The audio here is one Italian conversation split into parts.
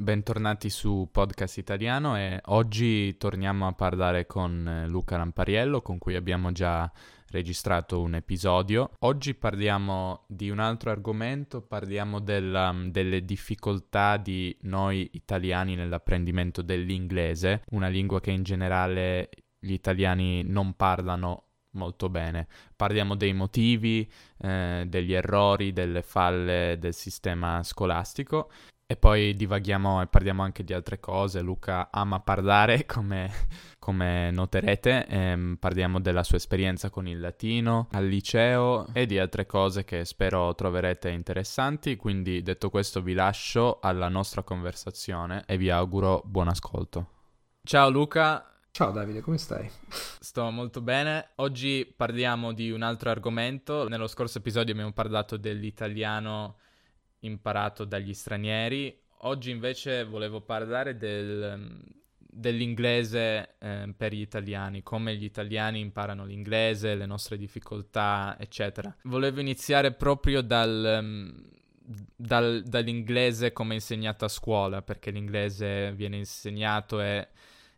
bentornati su Podcast Italiano e oggi torniamo a parlare con eh, Luca Lampariello con cui abbiamo già registrato un episodio. Oggi parliamo di un altro argomento, parliamo della, delle difficoltà di noi italiani nell'apprendimento dell'inglese, una lingua che in generale gli italiani non parlano molto bene. Parliamo dei motivi, eh, degli errori, delle falle del sistema scolastico e poi divaghiamo e parliamo anche di altre cose. Luca ama parlare, come, come noterete. Ehm, parliamo della sua esperienza con il latino al liceo e di altre cose che spero troverete interessanti. Quindi, detto questo, vi lascio alla nostra conversazione e vi auguro buon ascolto. Ciao Luca, Ciao Davide, come stai? Sto molto bene. Oggi parliamo di un altro argomento. Nello scorso episodio abbiamo parlato dell'italiano imparato dagli stranieri. Oggi invece volevo parlare del, dell'inglese eh, per gli italiani, come gli italiani imparano l'inglese, le nostre difficoltà, eccetera. Volevo iniziare proprio dal, dal, dall'inglese come insegnato a scuola, perché l'inglese viene insegnato e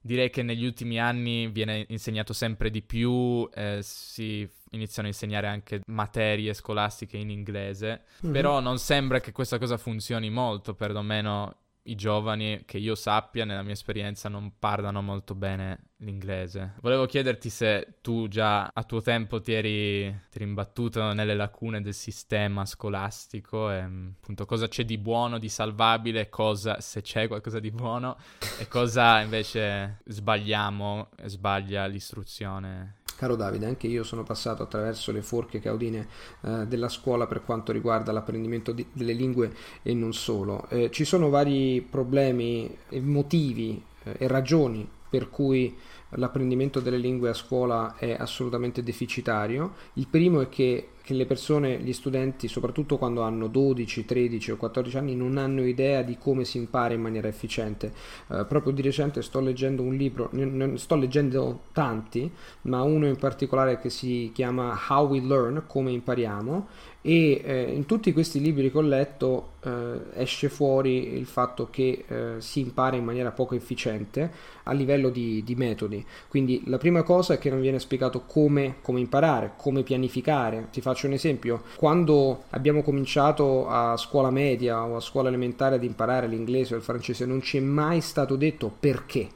direi che negli ultimi anni viene insegnato sempre di più, eh, si iniziano a insegnare anche materie scolastiche in inglese, mm-hmm. però non sembra che questa cosa funzioni molto, perlomeno i giovani che io sappia, nella mia esperienza, non parlano molto bene l'inglese. Volevo chiederti se tu già a tuo tempo ti eri, ti eri imbattuto nelle lacune del sistema scolastico e appunto cosa c'è di buono, di salvabile, cosa, se c'è qualcosa di buono e cosa invece sbagliamo e sbaglia l'istruzione Caro Davide, anche io sono passato attraverso le forche caudine eh, della scuola per quanto riguarda l'apprendimento di, delle lingue e non solo. Eh, ci sono vari problemi motivi eh, e ragioni per cui l'apprendimento delle lingue a scuola è assolutamente deficitario. Il primo è che che le persone, gli studenti, soprattutto quando hanno 12, 13 o 14 anni, non hanno idea di come si impara in maniera efficiente. Uh, proprio di recente sto leggendo un libro, ne sto leggendo tanti, ma uno in particolare che si chiama How We Learn, come impariamo, e eh, in tutti questi libri che ho letto eh, esce fuori il fatto che eh, si impara in maniera poco efficiente a livello di, di, metodi. Quindi la prima cosa è che non viene spiegato come, come imparare, come pianificare. Ti faccio un esempio. Quando abbiamo cominciato a scuola media o a scuola elementare ad imparare l'inglese o il francese non ci è mai stato detto perché.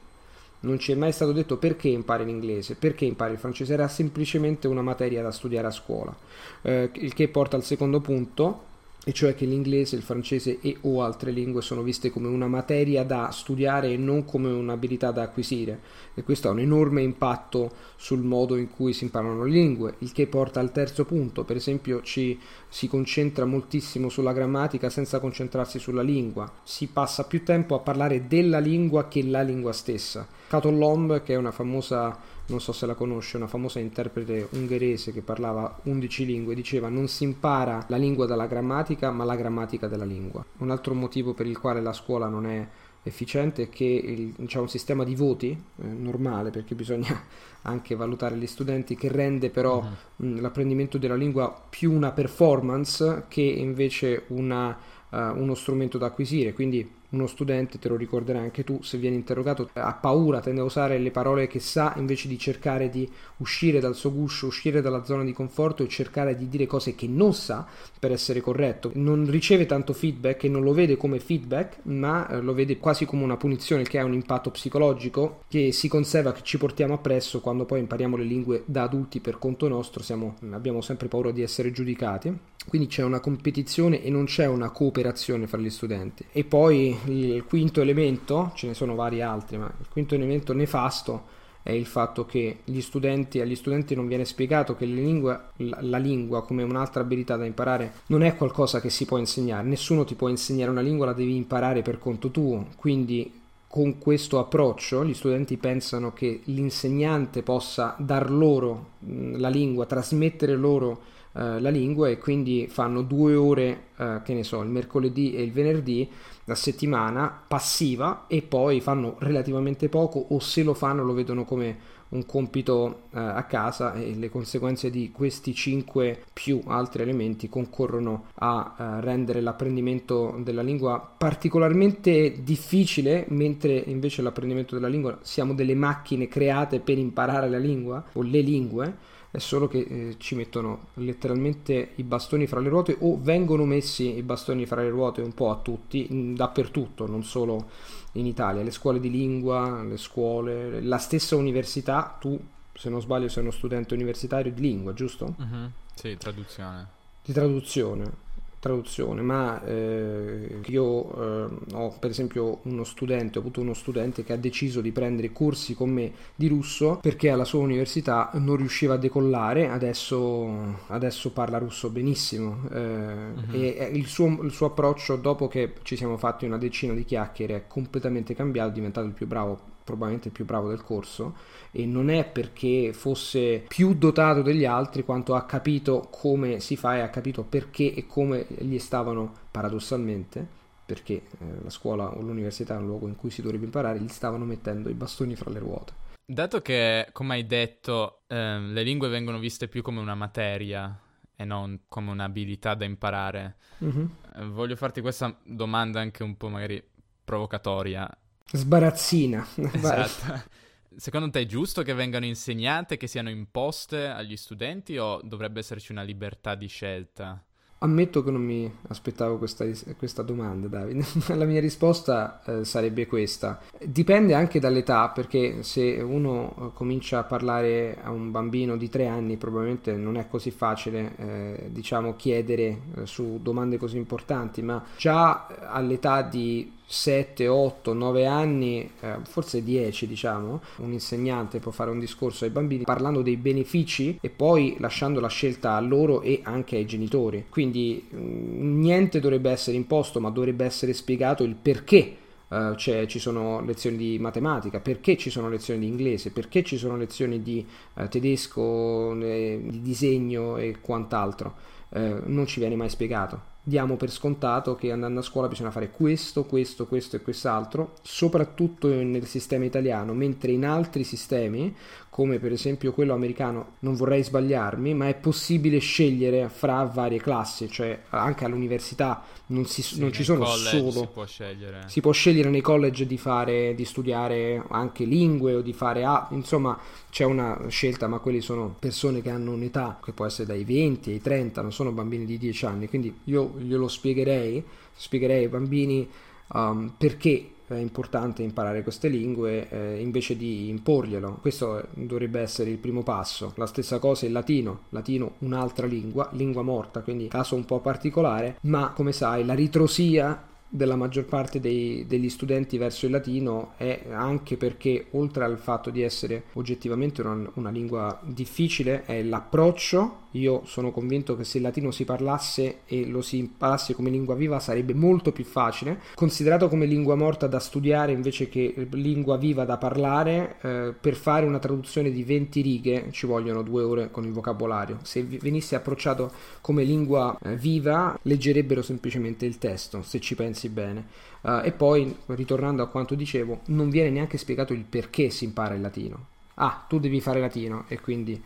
Non ci è mai stato detto perché impari l'inglese, perché impari il francese, era semplicemente una materia da studiare a scuola, eh, il che porta al secondo punto, e cioè che l'inglese, il francese e o altre lingue sono viste come una materia da studiare e non come un'abilità da acquisire. E questo ha un enorme impatto sul modo in cui si imparano le lingue, il che porta al terzo punto, per esempio ci si concentra moltissimo sulla grammatica senza concentrarsi sulla lingua, si passa più tempo a parlare della lingua che la lingua stessa. Cato Lomb, che è una famosa non so se la conosce, una famosa interprete ungherese che parlava 11 lingue, diceva non si impara la lingua dalla grammatica ma la grammatica della lingua. Un altro motivo per il quale la scuola non è efficiente è che il, c'è un sistema di voti eh, normale perché bisogna anche valutare gli studenti che rende però uh-huh. mh, l'apprendimento della lingua più una performance che invece una, uh, uno strumento da acquisire quindi uno studente, te lo ricorderai anche tu, se viene interrogato ha paura, tende a usare le parole che sa invece di cercare di uscire dal suo guscio, uscire dalla zona di conforto e cercare di dire cose che non sa per essere corretto. Non riceve tanto feedback e non lo vede come feedback, ma eh, lo vede quasi come una punizione, che ha un impatto psicologico che si conserva, che ci portiamo appresso quando poi impariamo le lingue da adulti per conto nostro, siamo, abbiamo sempre paura di essere giudicati. Quindi c'è una competizione e non c'è una cooperazione fra gli studenti. E poi il quinto elemento, ce ne sono vari altri, ma il quinto elemento nefasto è il fatto che studenti, agli studenti non viene spiegato che lingua, la, lingua come un'altra abilità da imparare non è qualcosa che si può insegnare, nessuno ti può insegnare una lingua, la devi imparare per conto tuo, quindi con questo approccio gli studenti pensano che l'insegnante possa dar loro la lingua, trasmettere loro eh, la lingua e quindi fanno due ore, eh, che ne so, il mercoledì e il venerdì a settimana passiva e poi fanno relativamente poco o se lo fanno lo vedono come un compito eh, a casa e le conseguenze di questi 5 più altri elementi concorrono a eh, rendere l'apprendimento della lingua particolarmente difficile, mentre invece l'apprendimento della lingua siamo delle macchine create per imparare la lingua o le lingue è solo che eh, ci mettono letteralmente i bastoni fra le ruote o vengono messi i bastoni fra le ruote un po' a tutti, in, dappertutto, non solo in Italia, le scuole di lingua, le scuole, la stessa università, tu se non sbaglio sei uno studente universitario di lingua, giusto? Uh-huh. Sì, traduzione. Di traduzione traduzione, ma eh, io eh, ho per esempio uno studente, ho avuto uno studente che ha deciso di prendere corsi con me di russo perché alla sua università non riusciva a decollare, adesso, adesso parla russo benissimo eh, uh-huh. e il suo, il suo approccio dopo che ci siamo fatti una decina di chiacchiere è completamente cambiato, è diventato il più bravo probabilmente il più bravo del corso e non è perché fosse più dotato degli altri quanto ha capito come si fa e ha capito perché e come gli stavano paradossalmente perché eh, la scuola o l'università è un luogo in cui si dovrebbe imparare, gli stavano mettendo i bastoni fra le ruote. Dato che, come hai detto, eh, le lingue vengono viste più come una materia e non come un'abilità da imparare, mm-hmm. eh, voglio farti questa domanda anche un po' magari provocatoria. Sbarazzina. Esatto. Secondo te è giusto che vengano insegnate, che siano imposte agli studenti o dovrebbe esserci una libertà di scelta? Ammetto che non mi aspettavo questa, questa domanda, Davide. La mia risposta eh, sarebbe questa. Dipende anche dall'età, perché se uno eh, comincia a parlare a un bambino di tre anni, probabilmente non è così facile, eh, diciamo, chiedere eh, su domande così importanti, ma già all'età di 7, 8, 9 anni, eh, forse 10 diciamo, un insegnante può fare un discorso ai bambini parlando dei benefici e poi lasciando la scelta a loro e anche ai genitori. Quindi mm, niente dovrebbe essere imposto, ma dovrebbe essere spiegato il perché Uh, ci sono lezioni di matematica, perché ci sono lezioni di inglese, perché ci sono lezioni di uh, tedesco, eh, di disegno e quant'altro. Uh, non ci viene mai spiegato diamo per scontato che andando a scuola bisogna fare questo, questo, questo e quest'altro, soprattutto nel sistema italiano, mentre in altri sistemi, come per esempio quello americano, non vorrei sbagliarmi, ma è possibile scegliere fra varie classi, cioè anche all'università non, si, sì, non ci sono solo... Si può scegliere. Si può scegliere nei college di, fare, di studiare anche lingue o di fare... A, insomma, c'è una scelta, ma quelli sono persone che hanno un'età che può essere dai 20 ai 30, non sono bambini di 10 anni, quindi io glielo spiegherei, spiegherei ai bambini um, perché è importante imparare queste lingue eh, invece di imporglielo. Questo dovrebbe essere il primo passo. La stessa cosa il latino, latino un'altra lingua, lingua morta, quindi caso un po' particolare, ma come sai la ritrosia della maggior parte dei, degli studenti verso il latino è anche perché oltre al fatto di essere oggettivamente una, una, lingua difficile è l'approccio io sono convinto che se il latino si parlasse e lo si imparasse come lingua viva sarebbe molto più facile considerato come lingua morta da studiare invece che lingua viva da parlare eh, per fare una traduzione di 20 righe ci vogliono due ore con il vocabolario se venisse approcciato come lingua eh, viva leggerebbero semplicemente il testo se ci pensi bene. Uh, e poi, ritornando a quanto dicevo, non viene neanche spiegato il perché si impara il latino. Ah, tu devi fare latino e quindi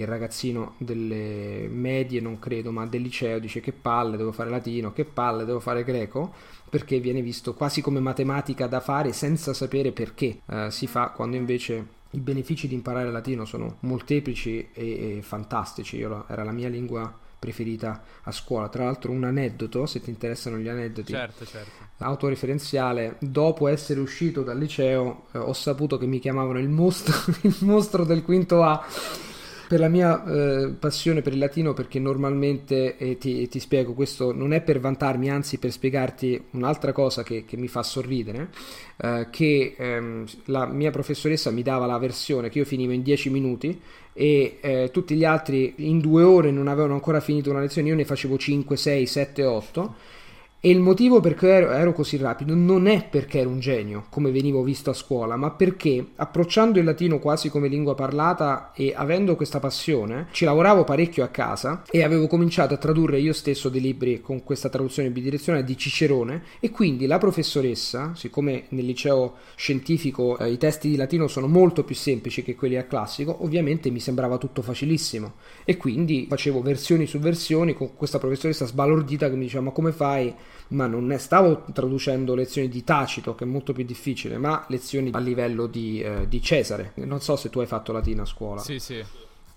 il ragazzino delle medie, non credo, ma del liceo dice che palle devo fare latino, che palle devo fare greco, perché viene visto quasi come matematica da fare senza sapere perché uh, si fa, quando invece i benefici di imparare latino sono molteplici e, e fantastici. Io, era la mia lingua preferita a scuola. Tra l'altro un aneddoto, se ti interessano gli aneddoti, certo, certo. autoreferenziale, dopo essere uscito dal liceo eh, ho saputo che mi chiamavano il mostro, il mostro del quinto A per la mia eh, passione per il latino, perché normalmente, e ti, ti, spiego, questo non è per vantarmi, anzi per spiegarti un'altra cosa che, che mi fa sorridere, eh, che ehm, la mia professoressa mi dava la versione che io finivo in 10 minuti e eh, tutti gli altri in due ore non avevano ancora finito una lezione, io ne facevo 5, 6, 7, 8 E il motivo per cui ero, ero, così rapido non è perché ero un genio, come venivo visto a scuola, ma perché approcciando il latino quasi come lingua parlata e avendo questa passione, ci lavoravo parecchio a casa e avevo cominciato a tradurre io stesso dei libri con questa traduzione bidirezionale di Cicerone e quindi la professoressa, siccome nel liceo scientifico eh, i testi di latino sono molto più semplici che quelli al classico, ovviamente mi sembrava tutto facilissimo e quindi facevo versioni su versioni con questa professoressa sbalordita che mi diceva ma come fai? Ma non ne stavo traducendo lezioni di Tacito, che è molto più difficile, ma lezioni a livello di, eh, di Cesare. Non so se tu hai fatto latino a scuola. Sì, sì.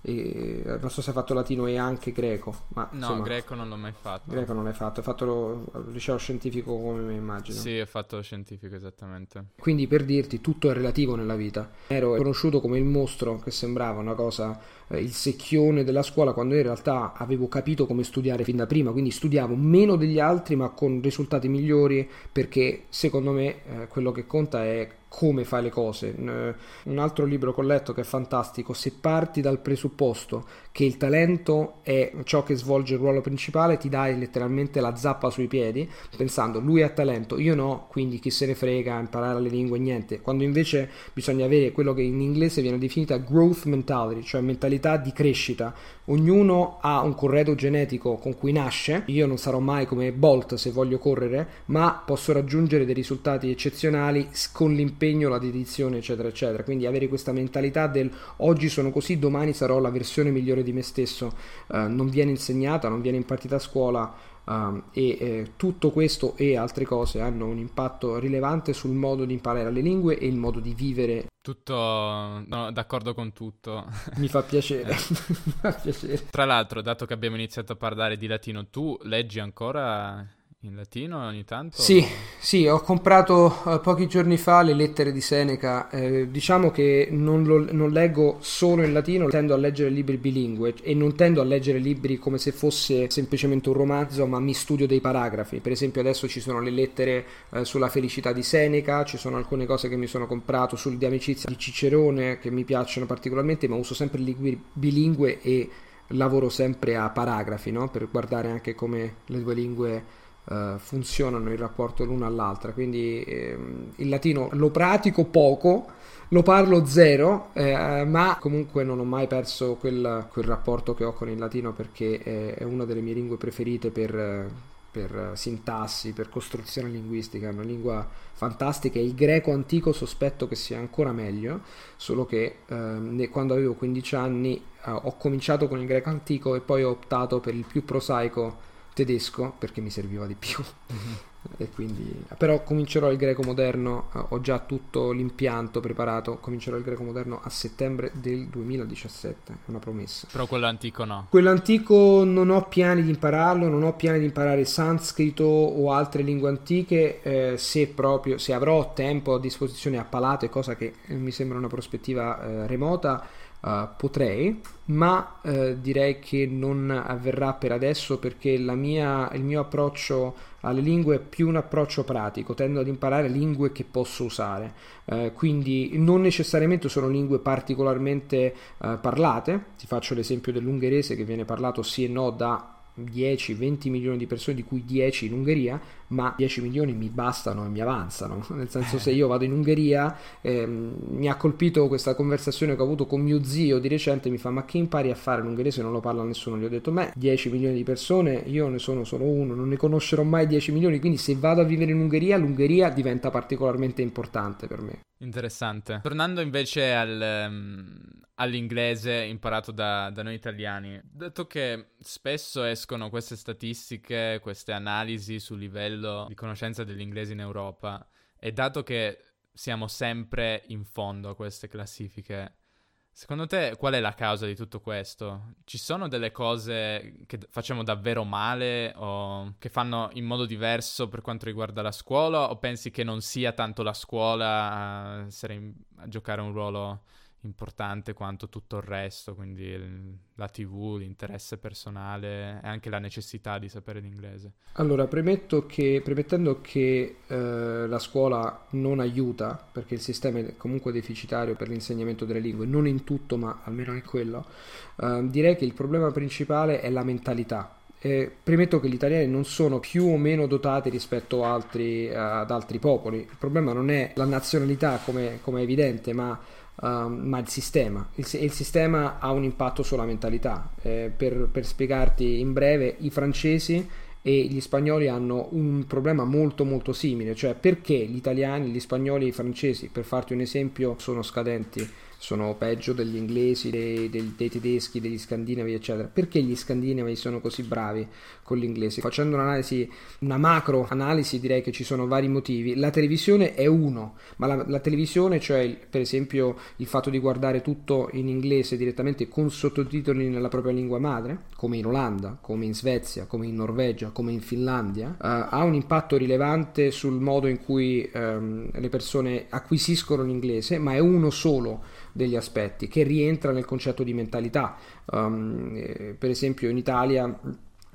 E, non so se hai fatto latino e anche greco. Ma, no, insomma, greco non l'ho mai fatto. Greco non l'hai fatto, hai fatto lo, il liceo scientifico come me immagino. Sì, ho fatto scientifico esattamente. Quindi per dirti, tutto è relativo nella vita. Ero conosciuto come il mostro che sembrava una cosa eh, il secchione della scuola quando in realtà avevo capito come studiare fin da prima, quindi studiavo meno degli altri ma con risultati migliori perché secondo me eh, quello che conta è come fai le cose. Un altro libro che ho letto che è fantastico, se parti dal presupposto che il talento è ciò che svolge il ruolo principale, ti dai letteralmente la zappa sui piedi, pensando lui ha talento, io no, quindi chi se ne frega, imparare le lingue, niente. Quando invece bisogna avere quello che in inglese viene definita growth mentality, cioè mentalità di crescita. Ognuno ha un corredo genetico con cui nasce, io non sarò mai come Bolt se voglio correre, ma posso raggiungere dei risultati eccezionali con l'impegno, la dedizione, eccetera, eccetera. Quindi avere questa mentalità del oggi sono così, domani sarò la versione migliore di me stesso eh, non viene insegnata, non viene impartita a scuola Um, e eh, tutto questo e altre cose hanno un impatto rilevante sul modo di imparare le lingue e il modo di vivere. Tutto no, d'accordo con tutto. Mi fa piacere. Mi fa piacere. Tra l'altro, dato che abbiamo iniziato a parlare di latino, tu leggi ancora in latino ogni tanto? Sì, sì, ho comprato uh, pochi giorni fa le lettere di Seneca. Eh, diciamo che non, lo, non, leggo solo in latino, tendo a leggere libri bilingue e non tendo a leggere libri come se fosse semplicemente un romanzo, ma mi studio dei paragrafi. Per esempio, adesso ci sono le lettere eh, sulla felicità di Seneca, ci sono alcune cose che mi sono comprato sul di amicizia di Cicerone che mi piacciono particolarmente, ma uso sempre libri bilingue e lavoro sempre a paragrafi no? per guardare anche come le due lingue uh, funzionano in rapporto l'una all'altra. Quindi ehm, il latino lo pratico poco, lo parlo zero, eh, ma comunque non ho mai perso quel, quel, rapporto che ho con il latino perché è, è una delle mie lingue preferite per, per sintassi, per costruzione linguistica, è una lingua fantastica. Il greco antico sospetto che sia ancora meglio, solo che eh, quando avevo 15 anni eh, ho cominciato con il greco antico e poi ho optato per il più prosaico tedesco perché mi serviva di più. Mm-hmm. e quindi, però comincerò il greco moderno, eh, ho già tutto l'impianto preparato, comincerò il greco moderno a settembre del 2017, è una promessa. Però quello antico no. Quello antico non ho piani di impararlo, non ho piani di imparare sanscrito o altre lingue antiche, eh, se proprio, se avrò tempo a disposizione a palato, cosa che mi sembra una prospettiva eh, remota Uh, potrei, ma uh, direi che non avverrà per adesso perché mia, il mio approccio alle lingue è più un approccio pratico, tendo ad imparare lingue che posso usare, uh, quindi non necessariamente sono lingue particolarmente parlate, ti faccio l'esempio dell'ungherese che viene parlato sì e no da 10-20 milioni di persone, di cui 10 in Ungheria, ma 10 milioni mi bastano e mi avanzano. Nel senso, se io vado in Ungheria, ehm, mi ha colpito questa conversazione che ho avuto con mio zio di recente. Mi fa: Ma che impari a fare l'ungherese? Non lo parla nessuno. Gli ho detto: Beh, 10 milioni di persone, io ne sono solo uno, non ne conoscerò mai 10 milioni. Quindi, se vado a vivere in Ungheria, l'Ungheria diventa particolarmente importante per me. Interessante. Tornando invece al. Um all'inglese imparato da, da, noi italiani. Dato che spesso escono queste statistiche, queste analisi sul livello di conoscenza dell'inglese in Europa, e dato che siamo sempre in fondo a queste classifiche, secondo te qual è la causa di tutto questo? Ci sono delle cose che facciamo davvero male o che fanno in modo diverso per quanto riguarda la scuola o pensi che non sia tanto la scuola a, in, a giocare un ruolo importante quanto tutto il resto, quindi la TV, l'interesse personale e anche la necessità di sapere l'inglese. Allora, premetto che, premettendo che eh, la scuola non aiuta, perché il sistema è comunque deficitario per l'insegnamento delle lingue, non in tutto, ma almeno in quello, eh, direi che il problema principale è la mentalità Eh, premetto che gli italiani non sono più o meno dotati rispetto altri, uh, ad altri popoli. Il problema non è la nazionalità, come, come è evidente, ma, uh, ma il sistema. Il, il, sistema ha un impatto sulla mentalità. Eh, per, per spiegarti in breve, i francesi e gli spagnoli hanno un problema molto molto simile, cioè perché gli italiani, gli spagnoli e i francesi, per farti un esempio, sono scadenti sono peggio degli inglesi, dei, dei, dei, tedeschi, degli scandinavi, eccetera. Perché gli scandinavi sono così bravi con l'inglese? Facendo un'analisi, una macro analisi, direi che ci sono vari motivi. La televisione è uno, ma la, la televisione, cioè per esempio il fatto di guardare tutto in inglese direttamente con sottotitoli nella propria lingua madre, come in Olanda, come in Svezia, come in Norvegia, come in Finlandia, uh, ha un impatto rilevante sul modo in cui um, le persone acquisiscono l'inglese, ma è uno solo degli aspetti che rientra nel concetto di mentalità. Um, eh, per esempio in Italia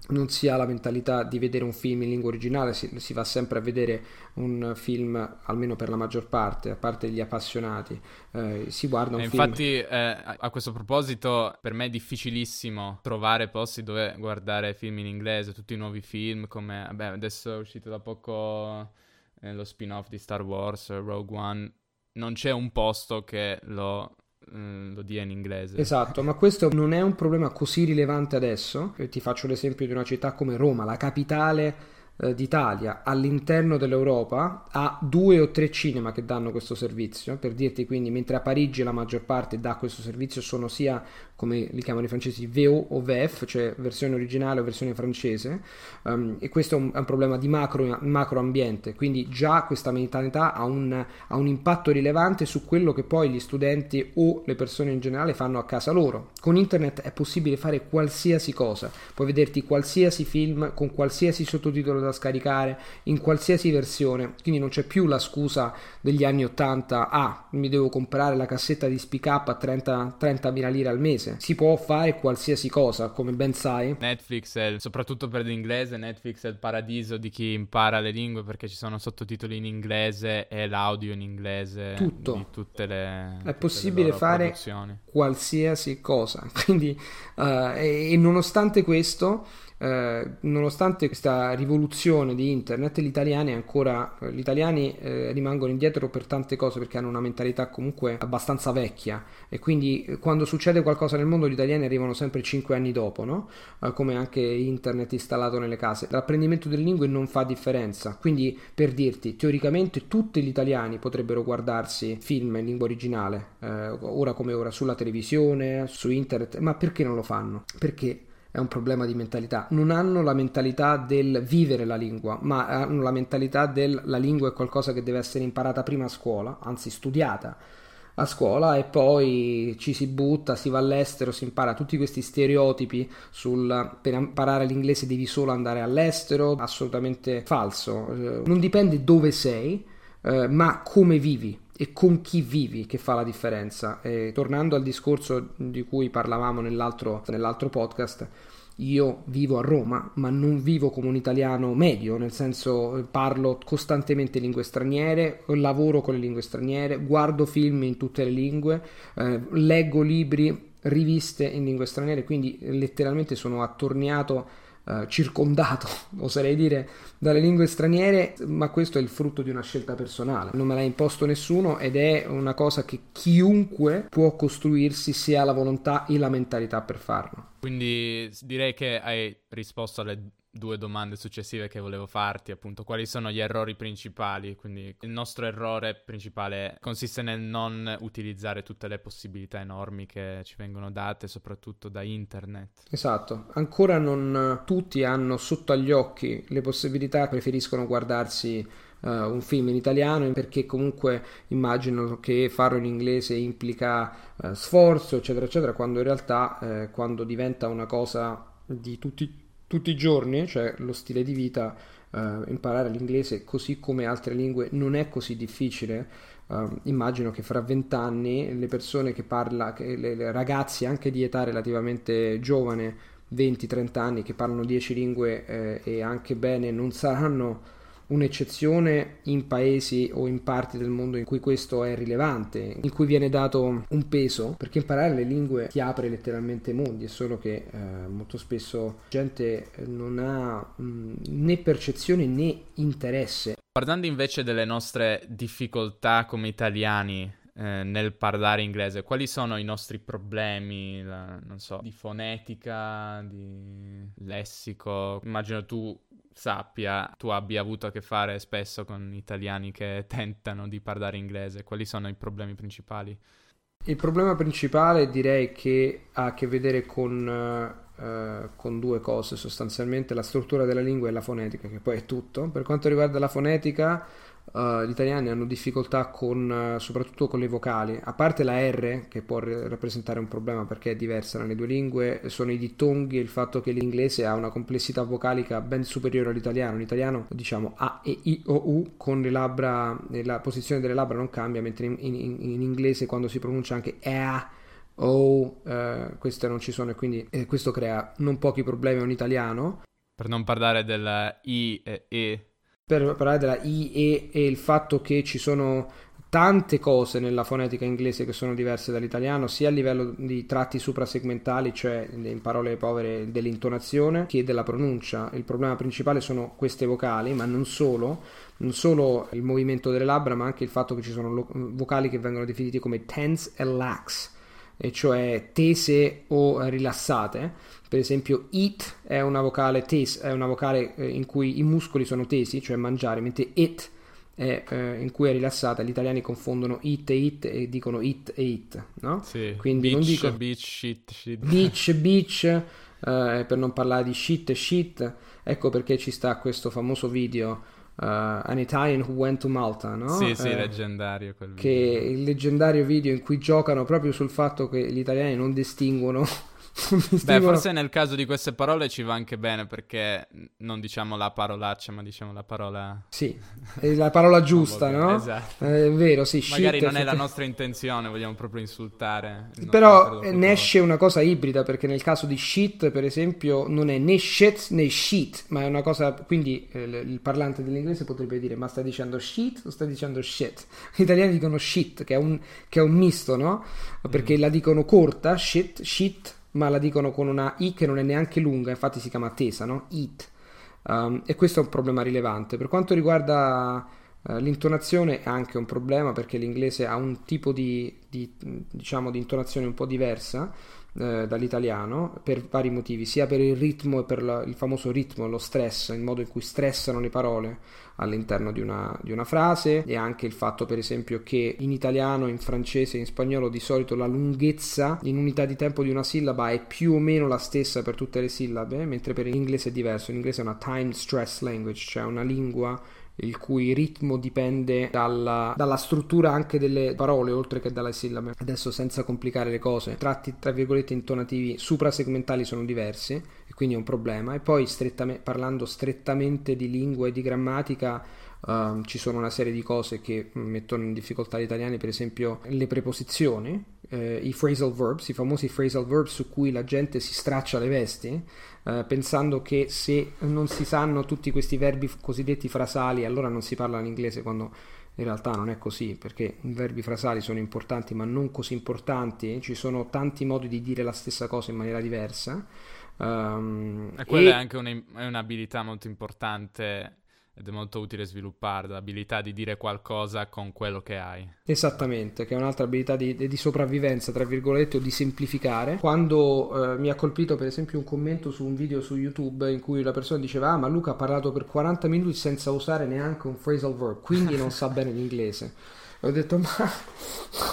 non si ha la mentalità di vedere un film in lingua originale, si, si, va sempre a vedere un film, almeno per la maggior parte, a parte gli appassionati, eh, si guarda un infatti, film. Infatti, eh, a questo proposito, per me è difficilissimo trovare posti dove guardare film in inglese, tutti i nuovi film, come vabbè, adesso è uscito da poco eh, lo spin-off di Star Wars, Rogue One, non c'è un posto che lo, eh, lo dia in inglese. Esatto, ma questo non è un problema così rilevante adesso. Ti faccio l'esempio di una città come Roma, la capitale eh, d'Italia all'interno dell'Europa ha due o tre cinema che danno questo servizio per dirti quindi mentre a Parigi la maggior parte dà questo servizio sono sia come li chiamano i francesi VO o VF cioè versione originale o versione francese um, e questo è un, è un, problema di macro, macro ambiente. Quindi già questa mentalità ha un, ha un impatto rilevante su quello che poi gli studenti o le persone in generale fanno a casa loro. Con internet è possibile fare qualsiasi cosa. Puoi vederti qualsiasi film con qualsiasi sottotitolo scaricare in qualsiasi versione, quindi non c'è più la scusa degli anni 80, ah, mi devo comprare la cassetta di Speak Up a 30, 30.000 lire al mese. Si può fare qualsiasi cosa, come ben sai. Netflix, è, soprattutto per l'inglese, Netflix è il paradiso di chi impara le lingue perché ci sono sottotitoli in inglese e l'audio in inglese. Tutto. Di tutte le... È possibile le fare qualsiasi cosa. Quindi, uh, e, e nonostante questo eh, nonostante questa rivoluzione di internet, gli italiani ancora eh, gli italiani eh, rimangono indietro per tante cose perché hanno una mentalità comunque abbastanza vecchia e quindi eh, quando succede qualcosa nel mondo gli italiani arrivano sempre 5 anni dopo, no? Come anche internet installato nelle case. L'apprendimento delle lingue non fa differenza, quindi per dirti, teoricamente tutti gli italiani potrebbero guardarsi film in lingua originale, ora come ora, sulla televisione, su internet, ma perché non lo fanno? Perché è un problema di mentalità. Non hanno la mentalità del vivere la lingua, ma hanno la mentalità del la lingua è qualcosa che deve essere imparata prima a scuola, anzi studiata a scuola e poi ci si butta, si va all'estero, si impara tutti questi stereotipi sul per imparare l'inglese devi solo andare all'estero, assolutamente falso. Eh, non dipende dove sei, eh, ma come vivi e con chi vivi che fa la differenza. E tornando al discorso di cui parlavamo nell'altro, nell'altro podcast, io vivo a Roma, ma non vivo come un italiano medio, nel senso parlo costantemente lingue straniere, lavoro con le lingue straniere, guardo film in tutte le lingue, eh, leggo libri, riviste in lingue straniere, quindi letteralmente sono attorniato eh, circondato, oserei dire, dalle lingue straniere, ma questo è il frutto di una scelta personale. Non me l'ha imposto nessuno ed è una cosa che chiunque può costruirsi se ha la volontà e la mentalità per farlo. Quindi direi che hai risposto alle due domande successive che volevo farti, appunto, quali sono gli errori principali? Quindi il nostro errore principale consiste nel non utilizzare tutte le possibilità enormi che ci vengono date, soprattutto da internet. Esatto, ancora non tutti hanno sotto agli occhi le possibilità, preferiscono guardarsi uh, un film in italiano perché comunque immagino che farlo in inglese implica uh, sforzo, eccetera, eccetera, quando in realtà uh, quando diventa una cosa di tutti tutti i giorni, cioè lo stile di vita, uh, imparare l'inglese così come altre lingue non è così difficile. Uh, immagino che fra vent'anni le persone che parla, che le, le ragazzi anche di età relativamente giovane, 20-30 anni, che parlano 10 lingue eh, e anche bene, non saranno un'eccezione in paesi o in parti del mondo in cui questo è rilevante, in cui viene dato un peso, perché imparare le lingue ti apre letteralmente mondi, è solo che eh, molto spesso gente non ha mh, né percezione né interesse. Parlando invece delle nostre difficoltà come italiani eh, nel parlare inglese, quali sono i nostri problemi, la, non so, di fonetica, di lessico? Immagino tu sappia, tu abbia avuto a che fare spesso con italiani che tentano di parlare inglese. Quali sono i problemi principali? Il problema principale direi che ha a che vedere con, uh, con, due cose sostanzialmente, la struttura della lingua e la fonetica, che poi è tutto. Per quanto riguarda la fonetica, Uh, gli italiani hanno difficoltà con, uh, soprattutto con le vocali, a parte la R che può r- rappresentare un problema perché è diversa nelle due lingue, sono i dittonghi e il fatto che l'inglese ha una complessità vocalica ben superiore all'italiano. L'italiano diciamo A, E, I, O, U con le labbra, la posizione delle labbra non cambia, mentre in, in, in inglese quando si pronuncia anche EA o uh, queste non ci sono e quindi eh, questo crea non pochi problemi a un italiano. Per non parlare del I e E per parlare della IE e il fatto che ci sono tante cose nella fonetica inglese che sono diverse dall'italiano, sia a livello di tratti suprasegmentali, cioè in parole povere dell'intonazione, che della pronuncia. Il problema principale sono queste vocali, ma non solo, non solo il movimento delle labbra, ma anche il fatto che ci sono vocali che vengono definiti come tense e lax, e cioè tese o rilassate per esempio, eat è una vocale tesa, è una vocale eh, in cui i muscoli sono tesi, cioè mangiare, mentre it è eh, in cui è rilassata. Gli italiani confondono it e it e dicono it e it, no? Sì. Quindi beach, non dico beach, shit, shit. Beach, beach, eh, per non parlare di shit e shit. Ecco perché ci sta questo famoso video Uh, An Italian Who Went to Malta, no? Sì, sì, eh, leggendario quel video. Che il leggendario video in cui giocano proprio sul fatto che gli italiani non distinguono Beh, forse nel caso di queste parole ci va anche bene perché non diciamo la parolaccia, ma diciamo la parola. Sì, la parola giusta, no? Esatto. È vero, sì. Magari non è la nostra intenzione, vogliamo proprio insultare. Però ne esce una cosa ibrida perché nel caso di shit, per esempio, non è né shit né shit, ma è una cosa. Quindi eh, il parlante dell'inglese potrebbe dire: Ma stai dicendo shit o stai dicendo shit? Gli italiani dicono shit, che è un, che è un misto, no? Perché mm. la dicono corta, shit, shit ma la dicono con una I che non è neanche lunga, infatti si chiama tesa, no? It. Um, e questo è un problema rilevante. Per quanto riguarda uh, l'intonazione è anche un problema perché l'inglese ha un tipo di, di, diciamo, di intonazione un po' diversa uh, dall'italiano per vari motivi, sia per il ritmo e per la, il famoso ritmo, lo stress, il modo in cui stressano le parole all'interno di una, di una, frase e anche il fatto per esempio che in italiano, in francese e in spagnolo di solito la lunghezza in unità di tempo di una sillaba è più o meno la stessa per tutte le sillabe, mentre per l'inglese è diverso, l'inglese è una time stress language, cioè una lingua il cui ritmo dipende dalla, dalla, struttura anche delle parole oltre che dalle sillabe. Adesso senza complicare le cose, tratti tra virgolette intonativi suprasegmentali sono diversi e quindi è un problema. E poi strettamente, parlando strettamente di lingua e di grammatica, uh, ci sono una serie di cose che mettono in difficoltà gli italiani, per esempio le preposizioni, eh, i phrasal verbs, i famosi phrasal verbs su cui la gente si straccia le vesti eh, pensando che se non si sanno tutti questi verbi cosiddetti frasali, allora non si parla l'inglese quando in realtà non è così, perché i verbi frasali sono importanti, ma non così importanti, ci sono tanti modi di dire la stessa cosa in maniera diversa. Um, e quella e... è anche un, è un'abilità molto importante ed è molto utile sviluppare l'abilità di dire qualcosa con quello che hai. Esattamente, che è un'altra abilità di, di sopravvivenza, tra virgolette, o di semplificare. Quando eh, mi ha colpito per esempio un commento su un video su YouTube in cui la persona diceva ah ma Luca ha parlato per 40 minuti senza usare neanche un phrasal verb, quindi non sa bene l'inglese. Ho detto ma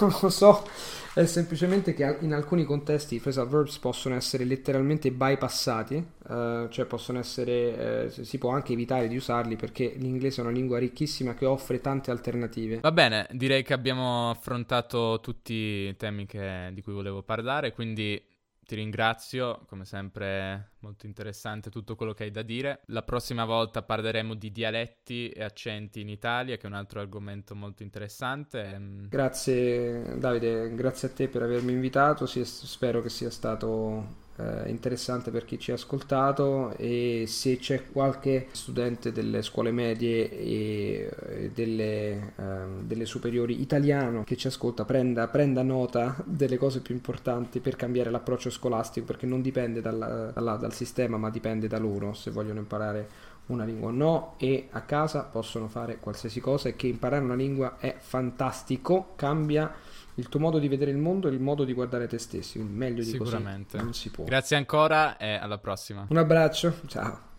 non lo so è semplicemente che in alcuni contesti i phrasal verbs possono essere letteralmente bypassati, eh, cioè possono essere, eh, si può anche evitare di usarli perché l'inglese è una lingua ricchissima che offre tante alternative. Va bene, direi che abbiamo affrontato tutti i temi che, di cui volevo parlare, quindi ti ringrazio, come sempre molto interessante tutto quello che hai da dire. La prossima volta parleremo di dialetti e accenti in Italia, che è un altro argomento molto interessante. Grazie Davide, grazie a te per avermi invitato, sì, spero che sia stato eh, interessante per chi ci ha ascoltato e se c'è qualche studente delle scuole medie e, e delle, ehm, delle, superiori italiano che ci ascolta prenda, prenda, nota delle cose più importanti per cambiare l'approccio scolastico perché non dipende dalla, dalla, dal sistema ma dipende da loro se vogliono imparare una lingua o no. E a casa possono fare qualsiasi cosa e che imparare una lingua è fantastico, cambia il tuo modo di vedere il mondo e il modo di guardare te stessi, meglio di Sicuramente. così non si può. Grazie ancora e alla prossima. Un abbraccio, ciao.